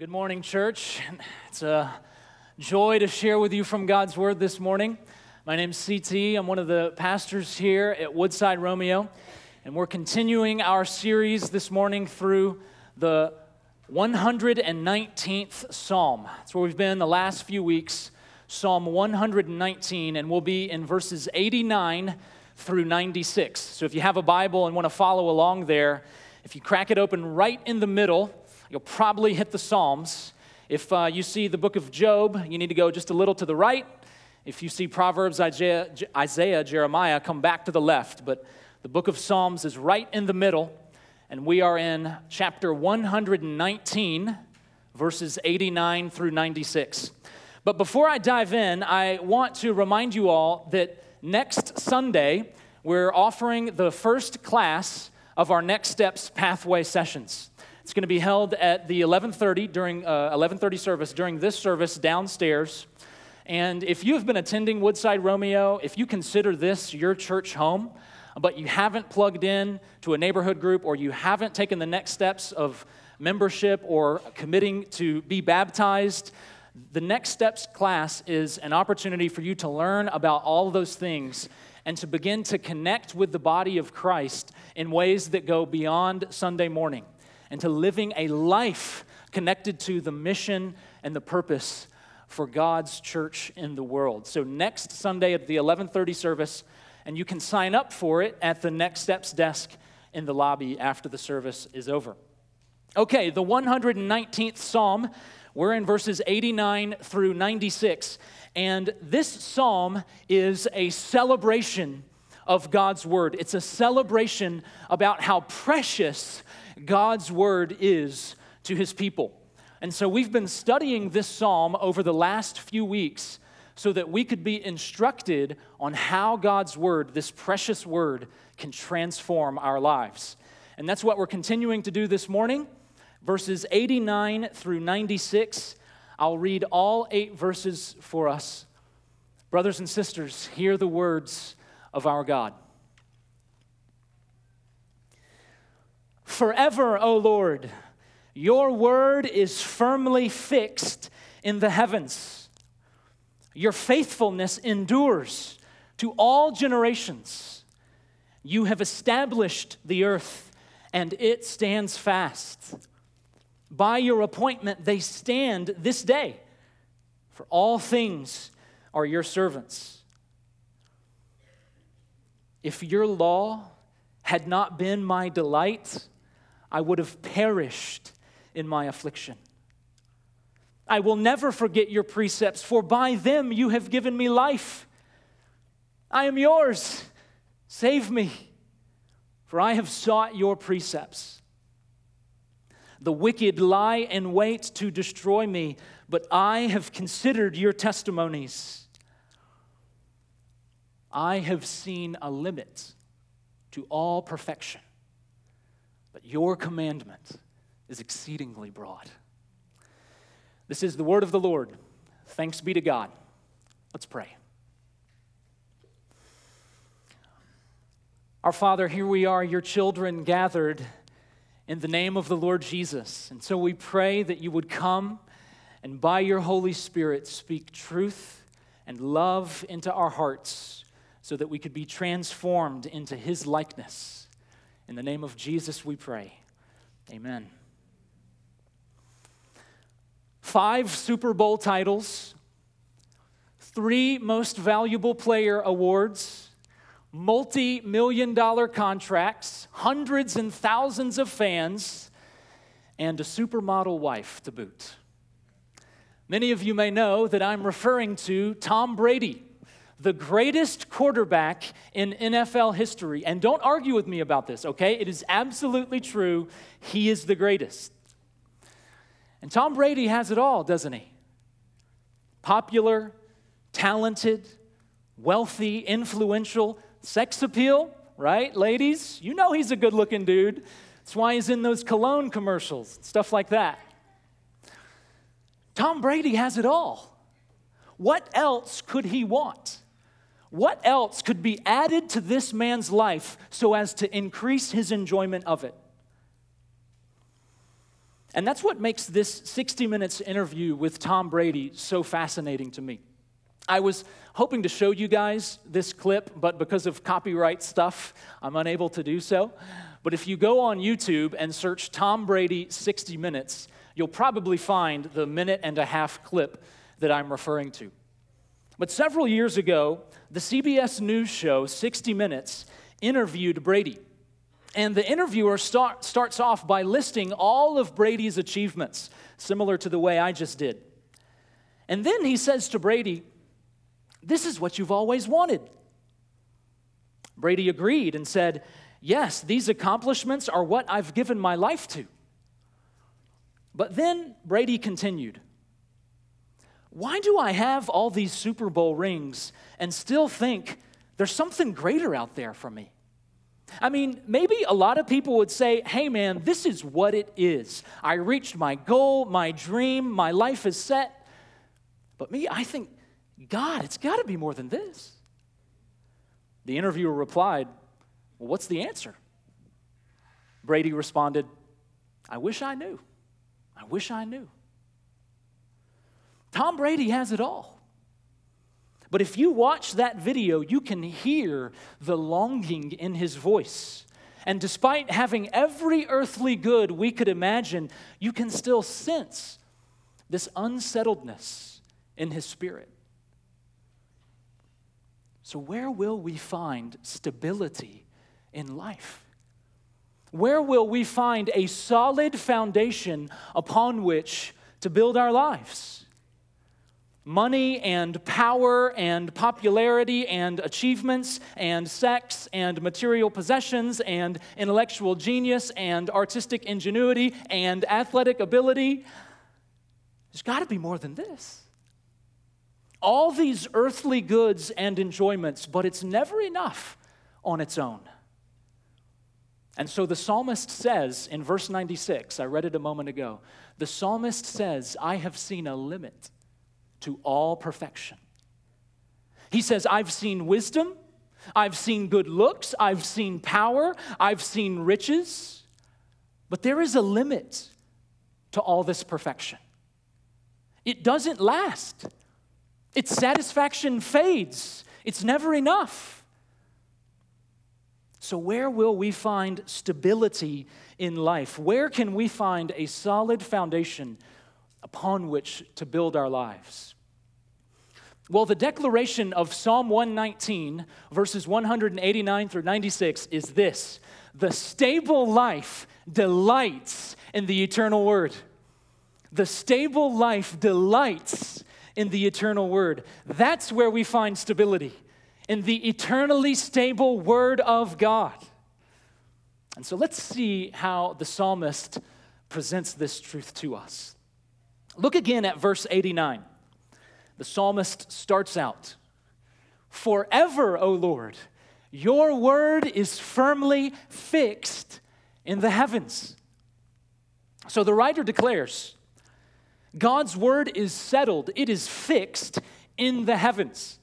Good morning, church. It's a joy to share with you from God's Word this morning. My name's CT. I'm one of the pastors here at Woodside Romeo, and we're continuing our series this morning through the 119th Psalm. That's where we've been the last few weeks, Psalm 119, and we'll be in verses 89 through 96. So if you have a Bible and want to follow along there, if you crack it open right in the middle, you'll probably hit the Psalms. If uh, you see the book of Job, you need to go just a little to the right. If you see Proverbs, Isaiah, Isaiah, Jeremiah, come back to the left. But the book of Psalms is right in the middle, and we are in chapter 119, verses 89 through 96. But before I dive in, I want to remind you all that next Sunday, we're offering the first class of our Next Steps Pathway sessions. It's going to be held at the 11:30 during uh, 11:30 service during this service downstairs. And if you have been attending Woodside Romeo, if you consider this your church home, but you haven't plugged in to a neighborhood group or you haven't taken the next steps of membership or committing to be baptized, the Next Steps class is an opportunity for you to learn about all those things and to begin to connect with the body of Christ in ways that go beyond Sunday morning and to living a life connected to the mission and the purpose for God's church in the world. So next Sunday at the 11:30 service and you can sign up for it at the Next Steps desk in the lobby after the service is over. Okay, the 119th Psalm, we're in verses 89 through 96, and this psalm is a celebration of God's word. It's a celebration about how precious God's word is to his people. And so we've been studying this psalm over the last few weeks so that we could be instructed on how God's word, this precious word, can transform our lives. And that's what we're continuing to do this morning. Verses 89 through 96. I'll read all eight verses for us. Brothers and sisters, hear the words of our God. Forever, O Lord, your word is firmly fixed in the heavens. Your faithfulness endures to all generations. You have established the earth, and it stands fast. By your appointment, they stand this day, for all things are your servants. If your law had not been my delight, I would have perished in my affliction. I will never forget your precepts, for by them you have given me life. I am yours. Save me, for I have sought your precepts. The wicked lie in wait to destroy me, but I have considered your testimonies. I have seen a limit to all perfection but your commandment is exceedingly broad. This is the word of the Lord. Thanks be to God. Let's pray. Our Father, here we are, your children gathered in the name of the Lord Jesus. And so we pray that you would come and by your Holy Spirit speak truth and love into our hearts so that we could be transformed into his likeness. In the name of Jesus, we pray. Amen. Five Super Bowl titles, three Most Valuable Player awards, multi million dollar contracts, hundreds and thousands of fans, and a supermodel wife to boot. Many of you may know that I'm referring to Tom Brady the greatest quarterback in NFL history. And don't argue with me about this, okay? It is absolutely true. He is the greatest. And Tom Brady has it all, doesn't he? Popular, talented, wealthy, influential, sex appeal, right? Ladies, you know he's a good looking dude. That's why he's in those cologne commercials, stuff like that. Tom Brady has it all. What else could he want? What else could be added to this man's life so as to increase his enjoyment of it? And that's what makes this 60 Minutes interview with Tom Brady so fascinating to me. I was hoping to show you guys this clip, but because of copyright stuff, I'm unable to do so. But if you go on YouTube and search Tom Brady 60 Minutes, you'll probably find the minute and a half clip that I'm referring to. But several years ago, the CBS News show 60 Minutes interviewed Brady. And the interviewer start, starts off by listing all of Brady's achievements, similar to the way I just did. And then he says to Brady, This is what you've always wanted. Brady agreed and said, Yes, these accomplishments are what I've given my life to. But then Brady continued, Why do I have all these Super Bowl rings and still think there's something greater out there for me? I mean, maybe a lot of people would say, hey man, this is what it is. I reached my goal, my dream, my life is set. But me, I think, God, it's got to be more than this. The interviewer replied, Well, what's the answer? Brady responded, I wish I knew. I wish I knew. Tom Brady has it all. But if you watch that video, you can hear the longing in his voice. And despite having every earthly good we could imagine, you can still sense this unsettledness in his spirit. So, where will we find stability in life? Where will we find a solid foundation upon which to build our lives? Money and power and popularity and achievements and sex and material possessions and intellectual genius and artistic ingenuity and athletic ability. There's got to be more than this. All these earthly goods and enjoyments, but it's never enough on its own. And so the psalmist says in verse 96, I read it a moment ago, the psalmist says, I have seen a limit to all perfection. He says, I've seen wisdom, I've seen good looks, I've seen power, I've seen riches, but there is a limit to all this perfection. It doesn't last. Its satisfaction fades. It's never enough. So, where will we find stability in life? Where can we find a solid foundation upon which to build our lives? Well, the declaration of Psalm 119, verses 189 through 96, is this The stable life delights in the eternal word. The stable life delights in the eternal word. That's where we find stability, in the eternally stable word of God. And so let's see how the psalmist presents this truth to us. Look again at verse 89. The psalmist starts out Forever, O Lord, your word is firmly fixed in the heavens. So the writer declares God's word is settled, it is fixed in the heavens.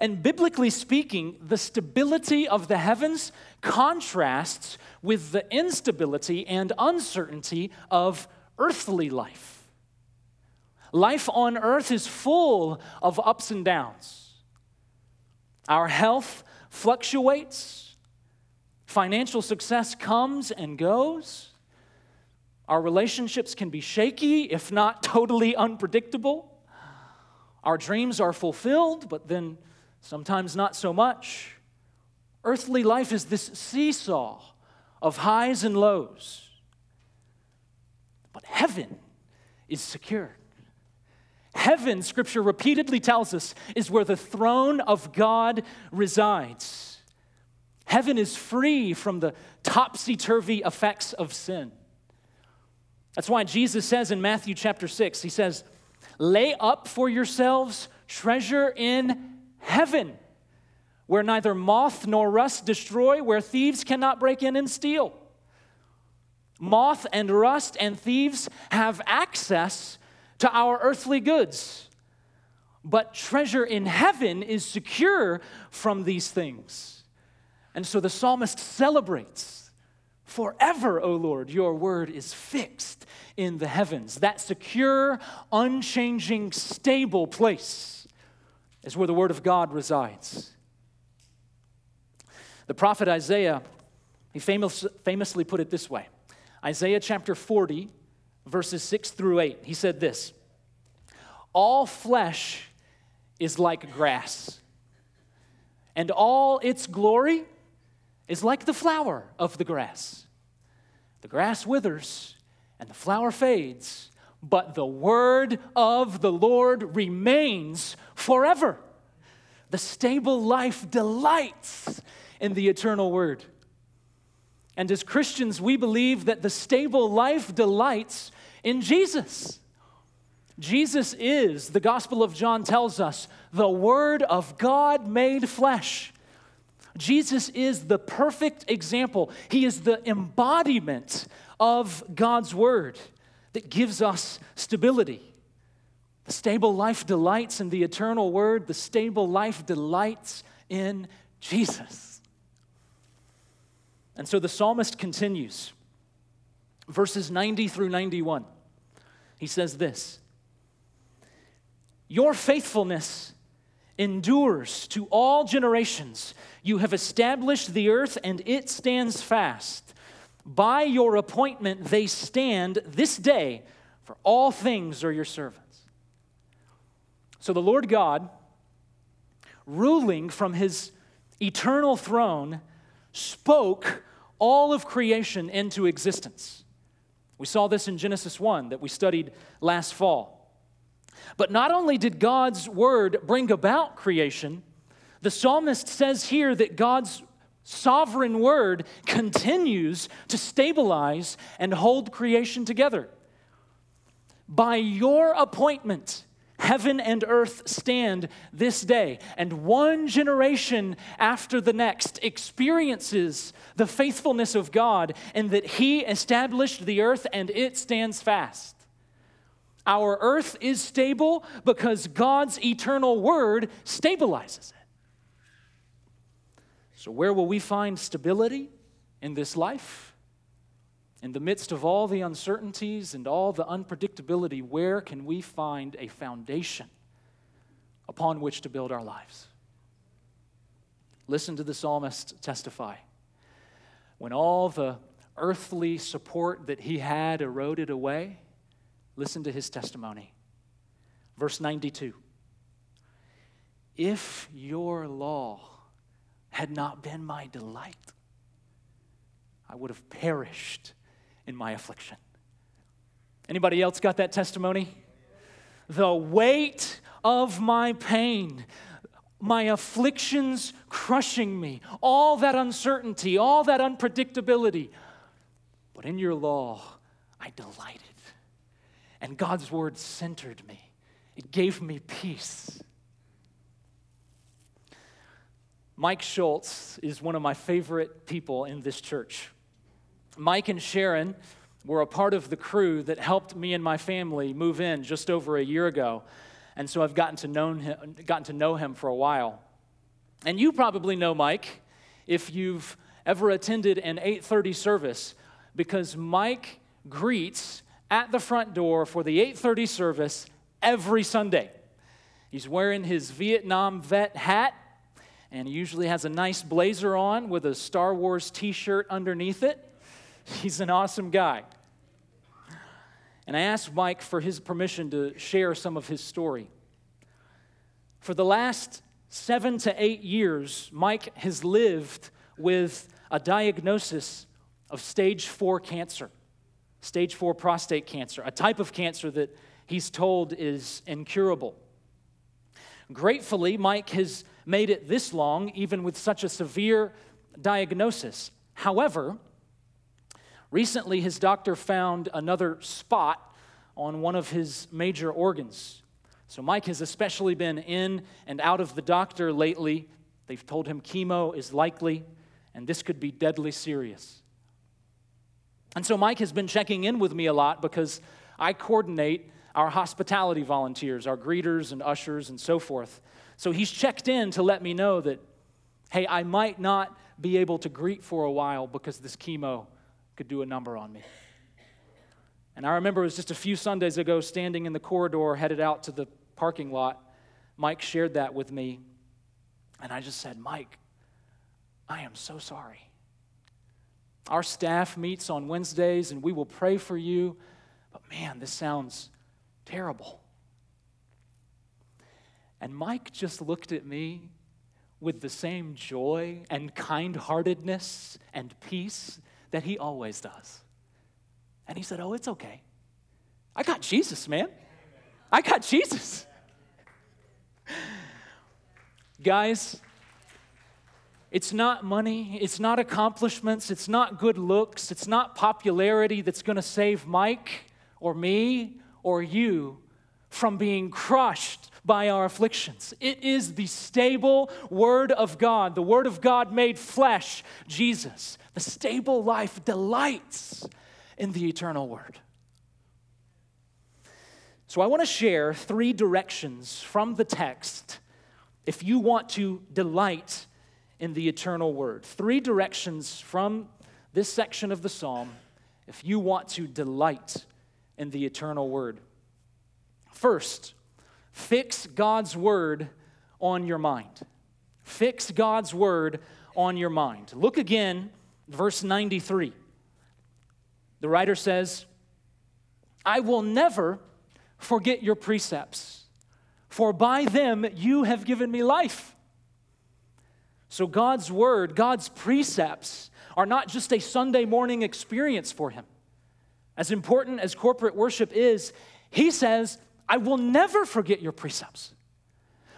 And biblically speaking, the stability of the heavens contrasts with the instability and uncertainty of earthly life. Life on earth is full of ups and downs. Our health fluctuates, financial success comes and goes. Our relationships can be shaky, if not totally unpredictable. Our dreams are fulfilled, but then sometimes not so much. Earthly life is this seesaw of highs and lows. But heaven is secure. Heaven, scripture repeatedly tells us, is where the throne of God resides. Heaven is free from the topsy turvy effects of sin. That's why Jesus says in Matthew chapter 6, He says, Lay up for yourselves treasure in heaven, where neither moth nor rust destroy, where thieves cannot break in and steal. Moth and rust and thieves have access to our earthly goods. But treasure in heaven is secure from these things. And so the psalmist celebrates Forever, O Lord, your word is fixed in the heavens. That secure, unchanging, stable place is where the word of God resides. The prophet Isaiah, he famous, famously put it this way Isaiah chapter 40, verses 6 through 8. He said this All flesh is like grass, and all its glory is like the flower of the grass. The grass withers and the flower fades, but the word of the Lord remains forever. The stable life delights in the eternal word. And as Christians, we believe that the stable life delights in Jesus. Jesus is, the Gospel of John tells us, the Word of God made flesh. Jesus is the perfect example. He is the embodiment of God's word that gives us stability. The stable life delights in the eternal word, the stable life delights in Jesus. And so the psalmist continues, verses 90 through 91. He says this Your faithfulness endures to all generations. You have established the earth, and it stands fast. By your appointment, they stand this day, for all things are your servants. So the Lord God, ruling from his eternal throne, spoke all of creation into existence. We saw this in Genesis 1 that we studied last fall. But not only did God's word bring about creation, the psalmist says here that God's sovereign word continues to stabilize and hold creation together. By your appointment, heaven and earth stand this day, and one generation after the next experiences the faithfulness of God and that He established the earth and it stands fast. Our earth is stable because God's eternal word stabilizes it. So, where will we find stability in this life? In the midst of all the uncertainties and all the unpredictability, where can we find a foundation upon which to build our lives? Listen to the psalmist testify. When all the earthly support that he had eroded away, Listen to his testimony. Verse 92 If your law had not been my delight, I would have perished in my affliction. Anybody else got that testimony? The weight of my pain, my afflictions crushing me, all that uncertainty, all that unpredictability. But in your law, I delighted. And God's word centered me, it gave me peace. Mike Schultz is one of my favorite people in this church. Mike and Sharon were a part of the crew that helped me and my family move in just over a year ago. And so I've gotten to know him, gotten to know him for a while. And you probably know Mike if you've ever attended an 8:30 service because Mike greets at the front door for the 8:30 service every Sunday. He's wearing his Vietnam vet hat and he usually has a nice blazer on with a Star Wars t-shirt underneath it. He's an awesome guy. And I asked Mike for his permission to share some of his story. For the last 7 to 8 years, Mike has lived with a diagnosis of stage 4 cancer stage four prostate cancer, a type of cancer that he's told is incurable. Gratefully, Mike has made it this long, even with such a severe diagnosis. However, recently his doctor found another spot on one of his major organs. So, Mike has especially been in and out of the doctor lately. They've told him chemo is likely, and this could be deadly serious. And so Mike has been checking in with me a lot because I coordinate our hospitality volunteers, our greeters and ushers and so forth. So he's checked in to let me know that, hey, I might not be able to greet for a while because this chemo could do a number on me. And I remember it was just a few Sundays ago, standing in the corridor, headed out to the parking lot. Mike shared that with me. And I just said, Mike, I am so sorry. Our staff meets on Wednesdays and we will pray for you. But man, this sounds terrible. And Mike just looked at me with the same joy and kind heartedness and peace that he always does. And he said, Oh, it's okay. I got Jesus, man. I got Jesus. Guys, it's not money, it's not accomplishments, it's not good looks, it's not popularity that's going to save Mike or me or you from being crushed by our afflictions. It is the stable Word of God, the Word of God made flesh, Jesus. The stable life delights in the eternal Word. So I want to share three directions from the text if you want to delight in the eternal word. Three directions from this section of the psalm if you want to delight in the eternal word. First, fix God's word on your mind. Fix God's word on your mind. Look again, verse 93. The writer says, I will never forget your precepts, for by them you have given me life. So, God's word, God's precepts are not just a Sunday morning experience for him. As important as corporate worship is, he says, I will never forget your precepts.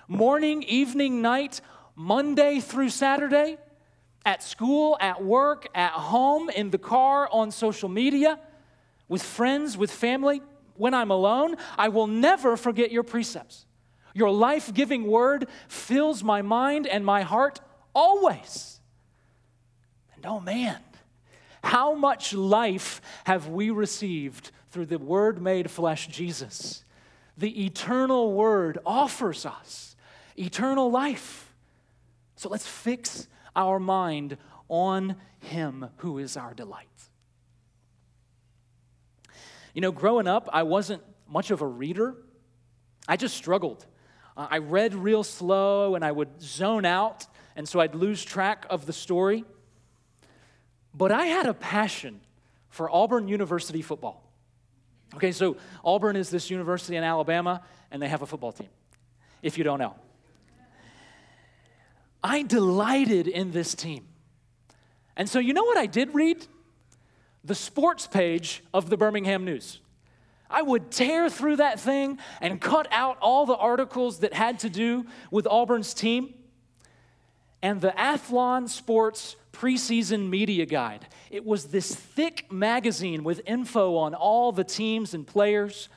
Morning, evening, night, Monday through Saturday, at school, at work, at home, in the car, on social media, with friends, with family, when I'm alone, I will never forget your precepts. Your life giving word fills my mind and my heart always. And oh man, how much life have we received through the Word made flesh, Jesus? The eternal Word offers us eternal life. So let's fix our mind on Him who is our delight. You know, growing up, I wasn't much of a reader. I just struggled. Uh, I read real slow and I would zone out and so I'd lose track of the story. But I had a passion for Auburn University football. Okay, so Auburn is this university in Alabama, and they have a football team, if you don't know. I delighted in this team. And so, you know what I did read? The sports page of the Birmingham News. I would tear through that thing and cut out all the articles that had to do with Auburn's team and the Athlon Sports preseason media guide. It was this thick magazine with info on all the teams and players.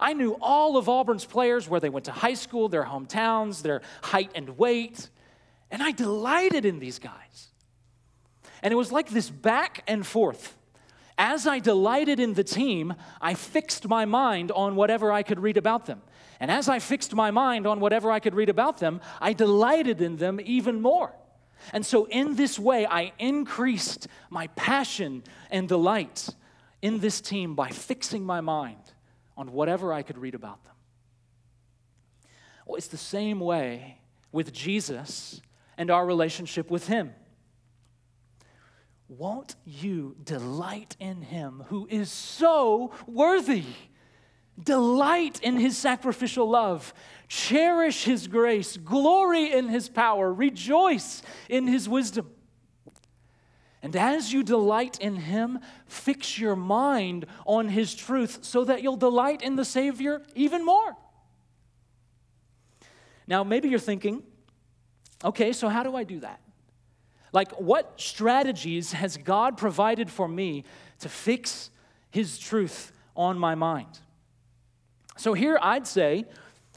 I knew all of Auburn's players, where they went to high school, their hometowns, their height and weight, and I delighted in these guys. And it was like this back and forth. As I delighted in the team, I fixed my mind on whatever I could read about them. And as I fixed my mind on whatever I could read about them, I delighted in them even more. And so, in this way, I increased my passion and delight in this team by fixing my mind on whatever I could read about them. Well, it's the same way with Jesus and our relationship with Him. Won't you delight in Him who is so worthy? Delight in his sacrificial love. Cherish his grace. Glory in his power. Rejoice in his wisdom. And as you delight in him, fix your mind on his truth so that you'll delight in the Savior even more. Now, maybe you're thinking, okay, so how do I do that? Like, what strategies has God provided for me to fix his truth on my mind? So, here I'd say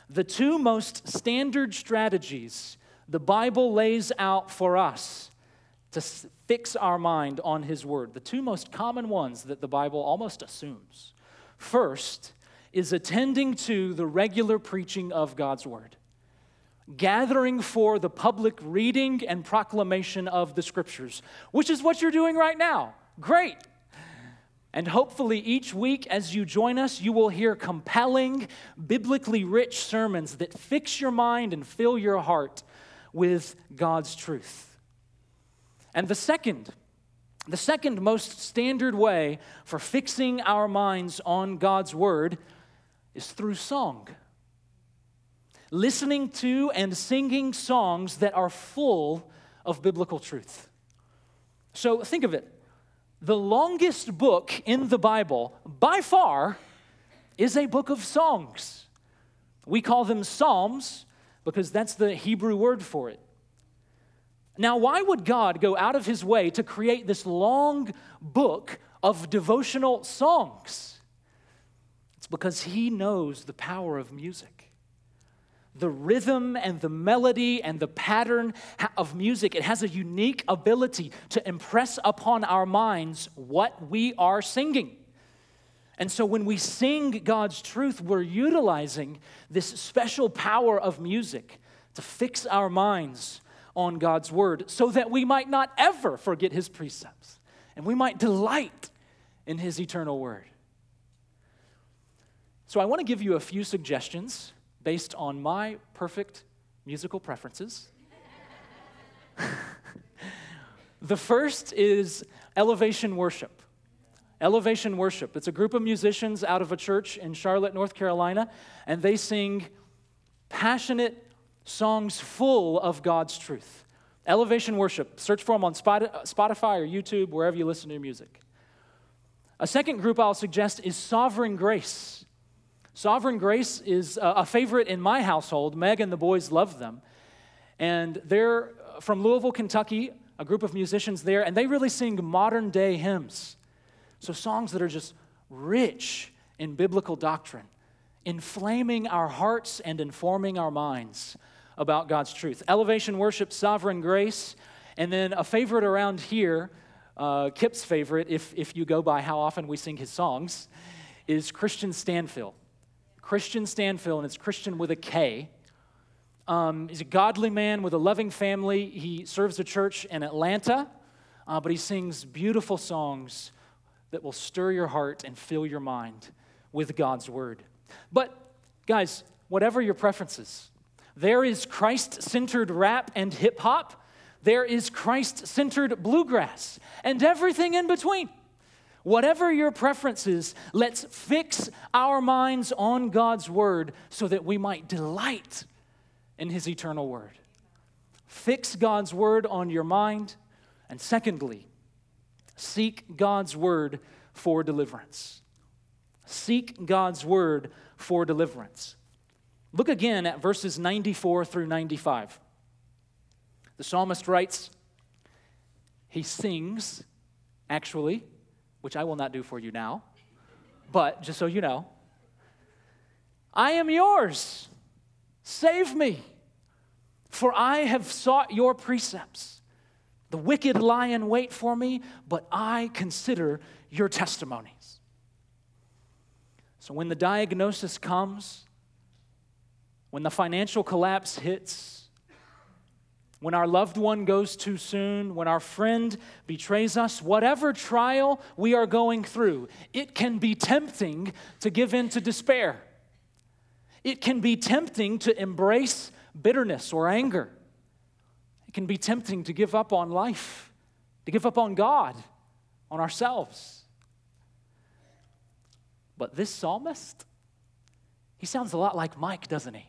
the two most standard strategies the Bible lays out for us to fix our mind on His Word, the two most common ones that the Bible almost assumes. First is attending to the regular preaching of God's Word, gathering for the public reading and proclamation of the Scriptures, which is what you're doing right now. Great. And hopefully, each week as you join us, you will hear compelling, biblically rich sermons that fix your mind and fill your heart with God's truth. And the second, the second most standard way for fixing our minds on God's word is through song. Listening to and singing songs that are full of biblical truth. So think of it the longest book in the Bible, by far, is a book of songs. We call them Psalms because that's the Hebrew word for it. Now, why would God go out of his way to create this long book of devotional songs? It's because he knows the power of music the rhythm and the melody and the pattern of music, it has a unique ability to impress upon our minds what we are singing. And so when we sing God's truth, we're utilizing this special power of music to fix our minds on God's word so that we might not ever forget his precepts and we might delight in his eternal word. So I want to give you a few suggestions based on my perfect musical preferences. the first is elevation worship. Elevation worship. It's a group of musicians out of a church in Charlotte, North Carolina, and they sing passionate songs full of God's truth. Elevation worship. Search for them on Spotify or YouTube, wherever you listen to your music. A second group I'll suggest is Sovereign Grace. Sovereign Grace is a favorite in my household. Meg and the boys love them. And they're from Louisville, Kentucky, a group of musicians there, and they really sing modern day hymns. So, songs that are just rich in biblical doctrine, inflaming our hearts and informing our minds about God's truth. Elevation worship, sovereign grace, and then a favorite around here, uh, Kip's favorite, if, if you go by how often we sing his songs, is Kristian Stanfill. Kristian Stanfill, and it's Christian with a K. Um, he's a godly man with a loving family. He serves a church in Atlanta, uh, but he sings beautiful songs that will stir your heart and fill your mind with God's word. But, guys, whatever your preferences, there is Christ centered rap and hip hop, there is Christ centered bluegrass, and everything in between. Whatever your preferences, let's fix our minds on God's word so that we might delight in his eternal word. Fix God's word on your mind. And secondly, seek God's word for deliverance. Seek God's word for deliverance. Look again at verses 94 through 95. The psalmist writes, he sings, actually, which I will not do for you now, but just so you know, I am yours. Save me, for I have sought your precepts. The wicked lie in wait for me, but I consider your testimonies. So when the diagnosis comes, when the financial collapse hits, when our loved one goes too soon, when our friend betrays us, whatever trial we are going through, it can be tempting to give in to despair. It can be tempting to embrace bitterness or anger. It can be tempting to give up on life, to give up on God, on ourselves. But this psalmist, he sounds a lot like Mike, doesn't he?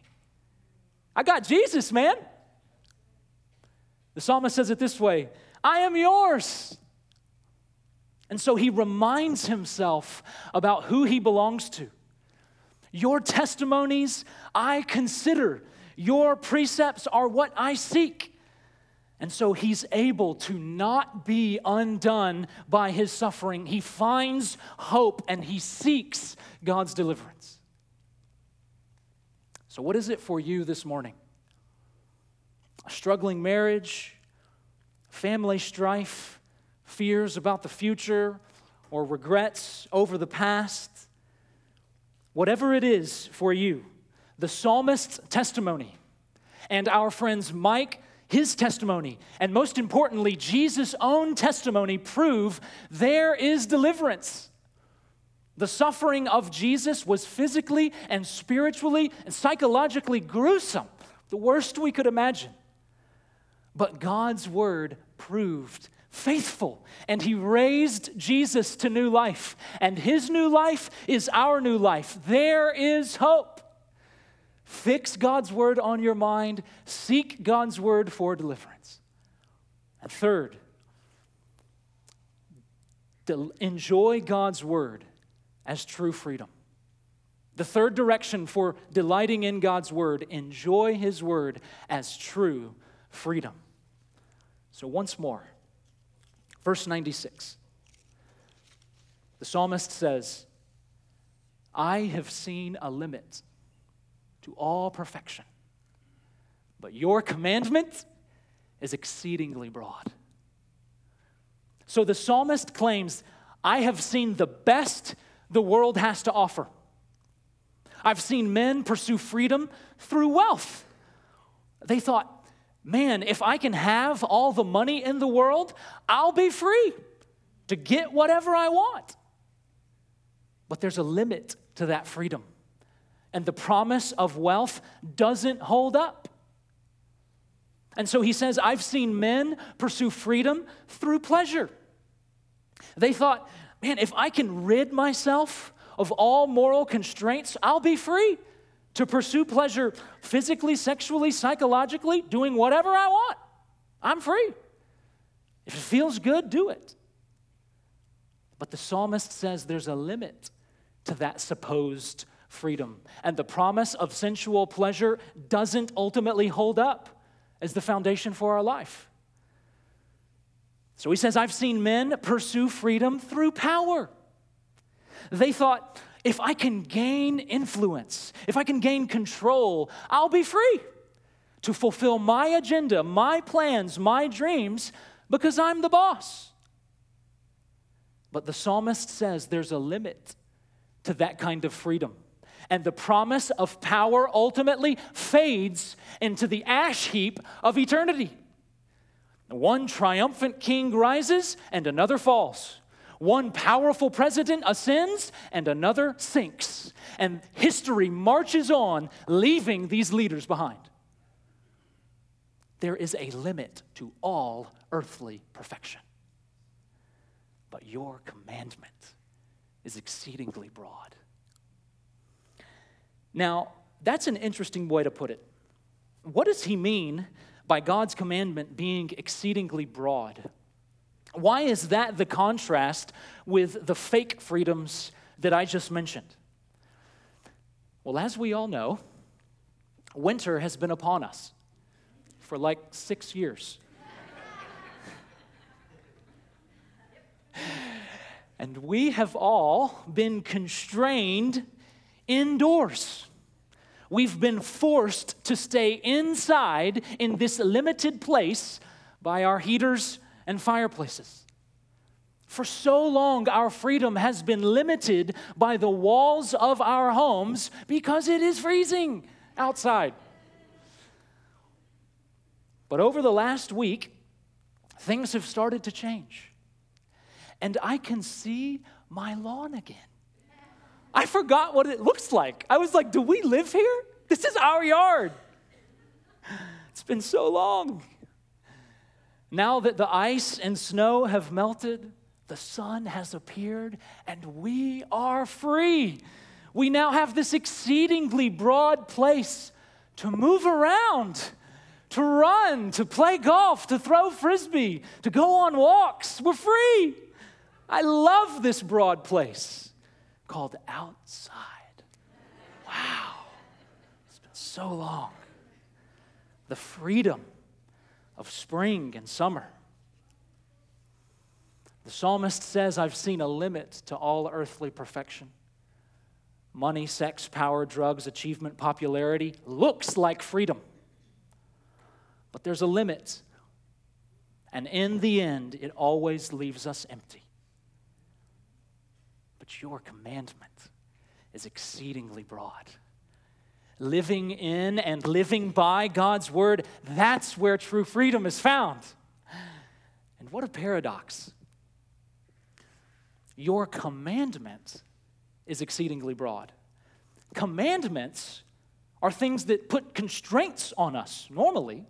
I got Jesus, man. The psalmist says it this way I am yours. And so he reminds himself about who he belongs to. Your testimonies I consider, your precepts are what I seek. And so he's able to not be undone by his suffering. He finds hope and he seeks God's deliverance. So, what is it for you this morning? A struggling marriage, family strife, fears about the future, or regrets over the past. Whatever it is for you, the psalmist's testimony and our friends Mike, his testimony, and most importantly, Jesus' own testimony prove there is deliverance. The suffering of Jesus was physically and spiritually and psychologically gruesome, the worst we could imagine. But God's word proved faithful, and He raised Jesus to new life, and His new life is our new life. There is hope. Fix God's word on your mind, seek God's word for deliverance. And third, enjoy God's word as true freedom. The third direction for delighting in God's word, enjoy his word as true freedom. So, once more, verse 96. The psalmist says, I have seen a limit to all perfection, but your commandment is exceedingly broad. So the psalmist claims, I have seen the best the world has to offer. I've seen men pursue freedom through wealth. They thought, man, if I can have all the money in the world, I'll be free to get whatever I want. But there's a limit to that freedom. And the promise of wealth doesn't hold up. And so he says, I've seen men pursue freedom through pleasure. They thought, man, if I can rid myself of all moral constraints, I'll be free to pursue pleasure physically, sexually, psychologically, doing whatever I want. I'm free. If it feels good, do it. But the psalmist says there's a limit to that supposed freedom. And the promise of sensual pleasure doesn't ultimately hold up as the foundation for our life. So he says, I've seen men pursue freedom through power. They thought, if I can gain influence, if I can gain control, I'll be free to fulfill my agenda, my plans, my dreams, because I'm the boss. But the psalmist says there's a limit to that kind of freedom. And the promise of power ultimately fades into the ash heap of eternity. One triumphant king rises and another falls. One powerful president ascends and another sinks. And history marches on, leaving these leaders behind. There is a limit to all earthly perfection. But your commandment is exceedingly broad. Now, that's an interesting way to put it. What does he mean by God's commandment being exceedingly broad? Why is that the contrast with the fake freedoms that I just mentioned? Well, as we all know, winter has been upon us for like six years. and we have all been constrained indoors. We've been forced to stay inside in this limited place by our heaters and fireplaces. For so long, our freedom has been limited by the walls of our homes because it is freezing outside. But over the last week, things have started to change. And I can see my lawn again. I forgot what it looks like. I was like, do we live here? This is our yard. It's been so long. Now that the ice and snow have melted, the sun has appeared, and we are free. We now have this exceedingly broad place to move around, to run, to play golf, to throw frisbee, to go on walks. We're free. I love this broad place called outside. Wow, it's been so long. The freedom of spring and summer. The psalmist says, I've seen a limit to all earthly perfection. Money, sex, power, drugs, achievement, popularity looks like freedom. But there's a limit. And in the end, it always leaves us empty but your commandment is exceedingly broad. Living in and living by God's word, that's where true freedom is found. And what a paradox. Your commandment is exceedingly broad. Commandments are things that put constraints on us normally,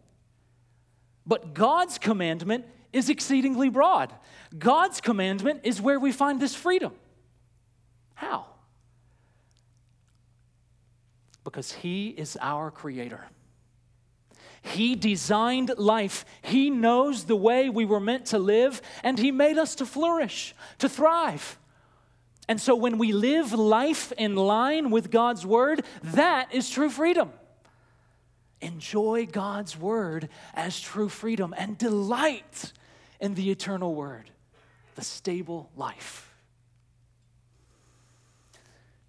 but God's commandment is exceedingly broad. God's commandment is where we find this freedom. How? Because He is our Creator. He designed life. He knows the way we were meant to live, and He made us to flourish, to thrive. And so when we live life in line with God's word, that is true freedom. Enjoy God's word as true freedom and delight in the eternal word, the stable life.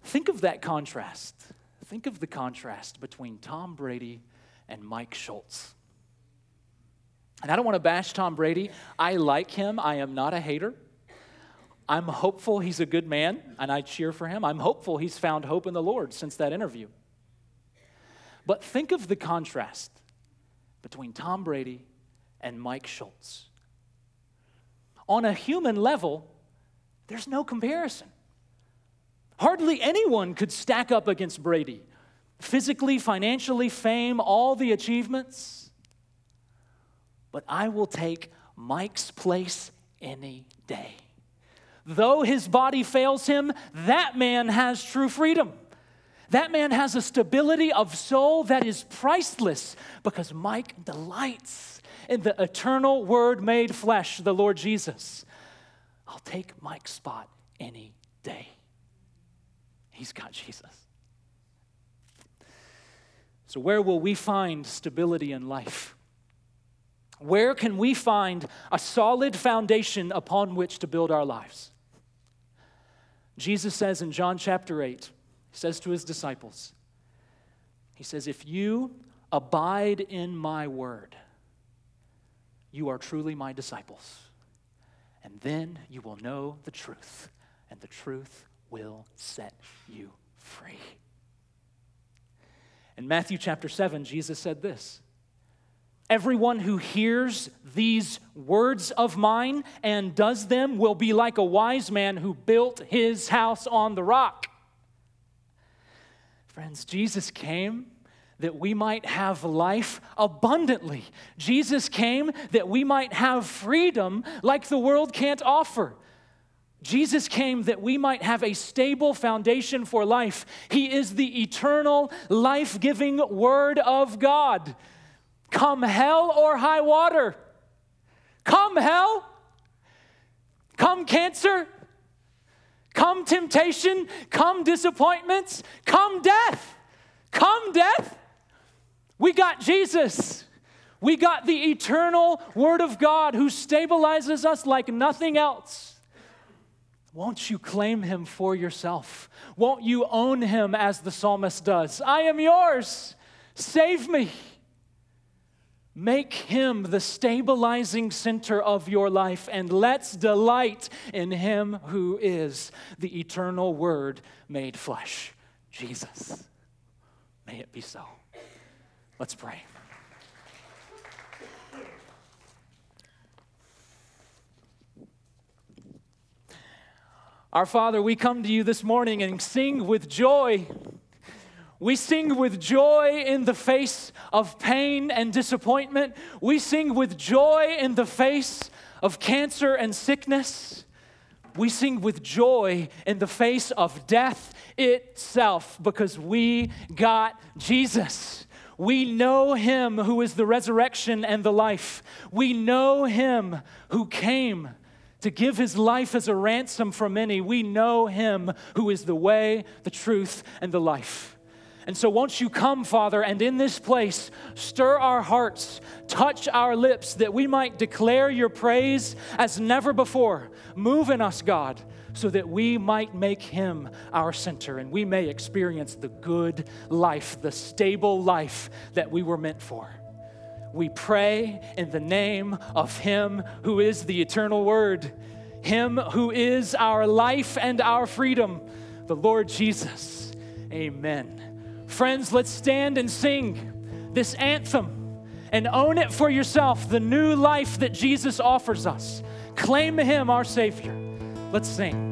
Think of that contrast. Think of the contrast between Tom Brady and Mike Schultz. And I don't want to bash Tom Brady. I like him. I am not a hater. I'm hopeful he's a good man, and I cheer for him. I'm hopeful he's found hope in the Lord since that interview. But think of the contrast between Tom Brady and Mike Schultz. On a human level, there's no comparison. Hardly anyone could stack up against Brady. Physically, financially, fame, all the achievements. But I will take Mike's place any day. Though his body fails him, that man has true freedom. That man has a stability of soul that is priceless because Mike delights in the eternal Word made flesh, the Lord Jesus. I'll take Mike's spot any day. He's got Jesus. So, where will we find stability in life? Where can we find a solid foundation upon which to build our lives? Jesus says in John chapter 8, he says to his disciples, He says, If you abide in my word, you are truly my disciples. And then you will know the truth, and the truth will set you free. In Matthew chapter 7, Jesus said this Everyone who hears these words of mine and does them will be like a wise man who built his house on the rock. Friends, Jesus came that we might have life abundantly. Jesus came that we might have freedom like the world can't offer. Jesus came that we might have a stable foundation for life. He is the eternal, life giving Word of God. Come hell or high water. Come hell. Come cancer. Come temptation. Come disappointments. Come death. Come death. We got Jesus. We got the eternal Word of God who stabilizes us like nothing else. Won't you claim him for yourself? Won't you own him as the psalmist does? I am yours. Save me. Make him the stabilizing center of your life, and let's delight in him who is the eternal Word made flesh, Jesus. May it be so. Let's pray. Our Father, we come to you this morning and sing with joy we sing with joy in the face of pain and disappointment. We sing with joy in the face of cancer and sickness. We sing with joy in the face of death itself because we got Jesus. We know him who is the resurrection and the life. We know him who came to give his life as a ransom for many. We know him who is the way, the truth, and the life. And so, won't you come, Father, and in this place stir our hearts, touch our lips, that we might declare your praise as never before. Move in us, God, so that we might make him our center and we may experience the good life, the stable life that we were meant for. We pray in the name of him who is the eternal word, him who is our life and our freedom, the Lord Jesus. Amen. Friends, let's stand and sing this anthem and own it for yourself the new life that Jesus offers us. Claim Him, our Savior. Let's sing.